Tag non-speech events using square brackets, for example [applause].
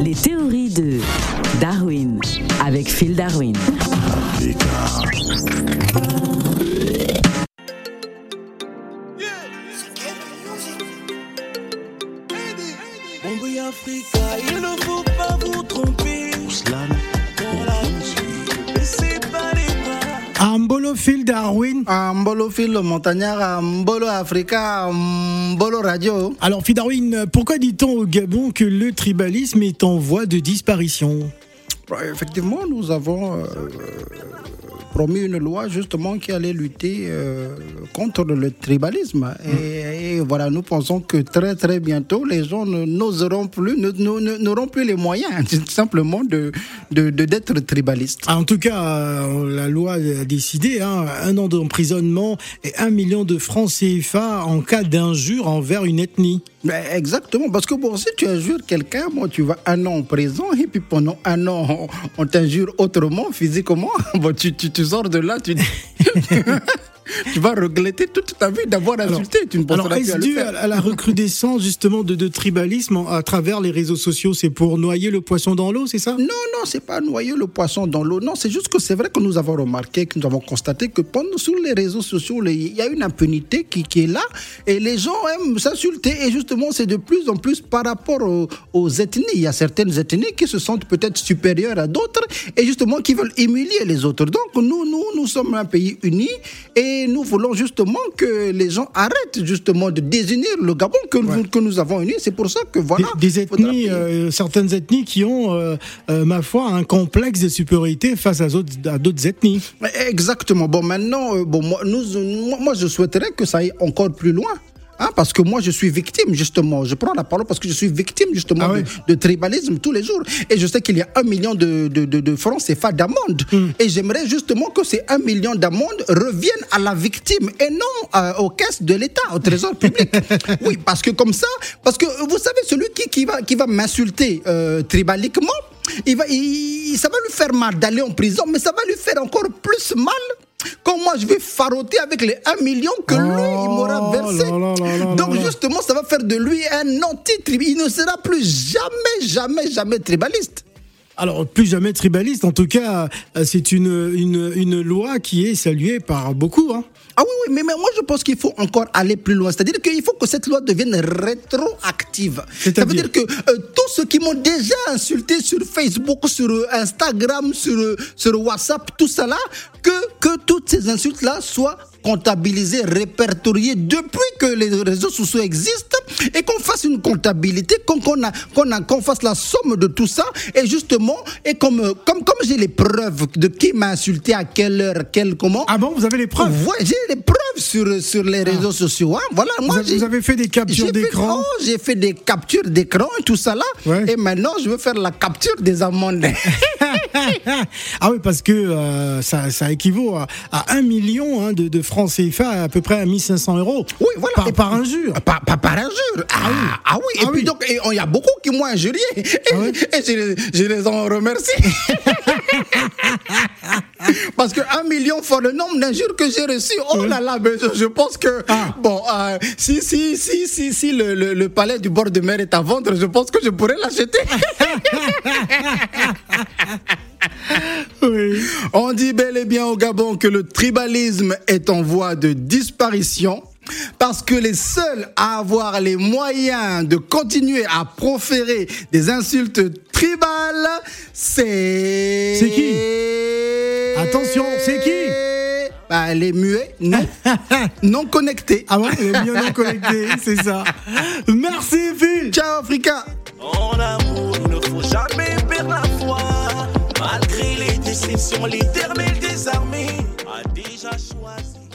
Les théories de Darwin avec Phil Darwin. Phil Darwin. Mbolo Phil Montagnard, Mbolo Africa, Mbolo Radio. Alors Phil Darwin, pourquoi dit-on au Gabon que le tribalisme est en voie de disparition? Effectivement, nous avons euh, promis une loi justement qui allait lutter euh, contre le tribalisme. Et, et voilà, nous pensons que très très bientôt, les gens ne- n'oseront plus, n'auront plus les moyens [laughs] simplement de de- de- d'être tribalistes. En tout cas, euh, la loi a décidé hein, un an d'emprisonnement et un million de francs CFA en cas d'injure envers une ethnie. Ben, exactement, parce que bon, si tu injures quelqu'un, bon, tu vas un an en prison et puis pendant un an, on, t'injure autrement, physiquement. [laughs] Bon, tu, tu, tu sors de là, tu, [laughs] tu vas regretter toute ta vie d'avoir insulté. tu ne Alors, est-ce dû à à la recrudescence justement de, de tribalisme à travers les réseaux sociaux? C'est pour noyer le poisson dans l'eau, c'est ça? Non, non, c'est pas noyer le poisson dans l'eau. Non, c'est juste que c'est vrai que nous avons remarqué, que nous avons constaté que pendant, sur les réseaux sociaux, il y a une impunité qui, qui est là et les gens aiment s'insulter. Et justement, c'est de plus en plus par rapport aux, aux ethnies. Il y a certaines ethnies qui se sentent peut-être supérieures à d'autres et justement qui veulent humilier les autres. Donc, nous, nous, nous sommes un pays uni et nous voulons justement que les gens arrêtent justement de désunir le Gabon que, nous, que nous avons uni. C'est pour ça que voilà. Des, des ethnies, euh, certaines ethnies qui ont, euh, euh, ma foi, un complexe de supériorité face à d'autres ethnies. Exactement. Bon, maintenant, bon, moi, nous, moi, moi, je souhaiterais que ça aille encore plus loin. Hein, parce que moi, je suis victime, justement. Je prends la parole parce que je suis victime, justement, Ah de, de tribalisme tous les jours. Et je sais qu'il y a un million de, de, de, de francs CFA d'amende. Hmm. Et j'aimerais justement que ces un million d'amende reviennent à la victime et non euh, aux caisses de l'État, au trésor [laughs] public. oui, parce que comme ça, parce que vous savez, celui qui, qui va, qui va m'insulter euh, tribaliquement, il va, il- ça va lui faire mal d'aller en prison, mais ça va lui faire encore plus mal quand moi je vais faroter avec les 1 million que lui il m'aura Oh versé. là là là là Donc justement, ça va faire de lui un anti-tribaliste. Il ne sera plus jamais, jamais, jamais tribaliste. Alors, plus jamais tribaliste, en tout cas, euh, c'est une, une, une loi qui est saluée par beaucoup. Hein. Ah oui, oui, mais, mais moi je pense qu'il faut encore aller plus loin. C'est-à-dire qu'il faut que cette loi devienne rétroactive. Ça veut dire que euh, tous ceux qui m'ont déjà insulté sur Facebook, sur euh, Instagram, sur, euh, sur WhatsApp, tout ça là, que, que toutes ces insultes-là soient comptabilisées, répertoriées depuis que les réseaux sociaux existent et qu'on fasse une comptabilité, qu'on qu'on a, qu'on fasse la somme de tout ça et justement, et comme, comme, comme j'ai les preuves de qui m'a insulté, à quelle heure, quel comment. Ah bon, vous avez les preuves? Ouais, j'ai les preuves sur, sur les réseaux sociaux. hein. Voilà, moi, vous, vous avez fait des captures d'écran oh, J'ai fait des captures d'écran et tout ça là. Ouais. Et maintenant, je veux faire la capture des amendes. [laughs] [laughs] Ah oui, parce que euh, ça, ça équivaut à, à 1 million hein, de, de francs CFA, à peu près à 1500 euros. Oui, voilà. Par, Et- par injure. Pas, pas par injure. Ah, ah oui. Et Ah puis oui. donc, il y a beaucoup qui m'ont injurié. [laughs] Et, je, les- je les en remercie. [laughs] Parce que un million fois le nombre d'injures que j'ai reçues, oh là là, mais je, je pense que Ah. bon, euh, si si si si si le, le, le palais du bord de mer est à vendre, je pense que je pourrais l'acheter. Oui. On dit bel et bien au Gabon que le tribalisme est en voie de disparition parce que les seuls à avoir les moyens de continuer à proférer des insultes tribales, c'est... C'est qui Attention, c'est qui bah, Les muets non, [laughs] non connectés. Ah ouais, les mieux non connectés, [laughs] c'est ça. Merci Phil Ciao Africa En amour, il ne faut jamais. Les déceptions, l'éternel des armées a déjà choisi.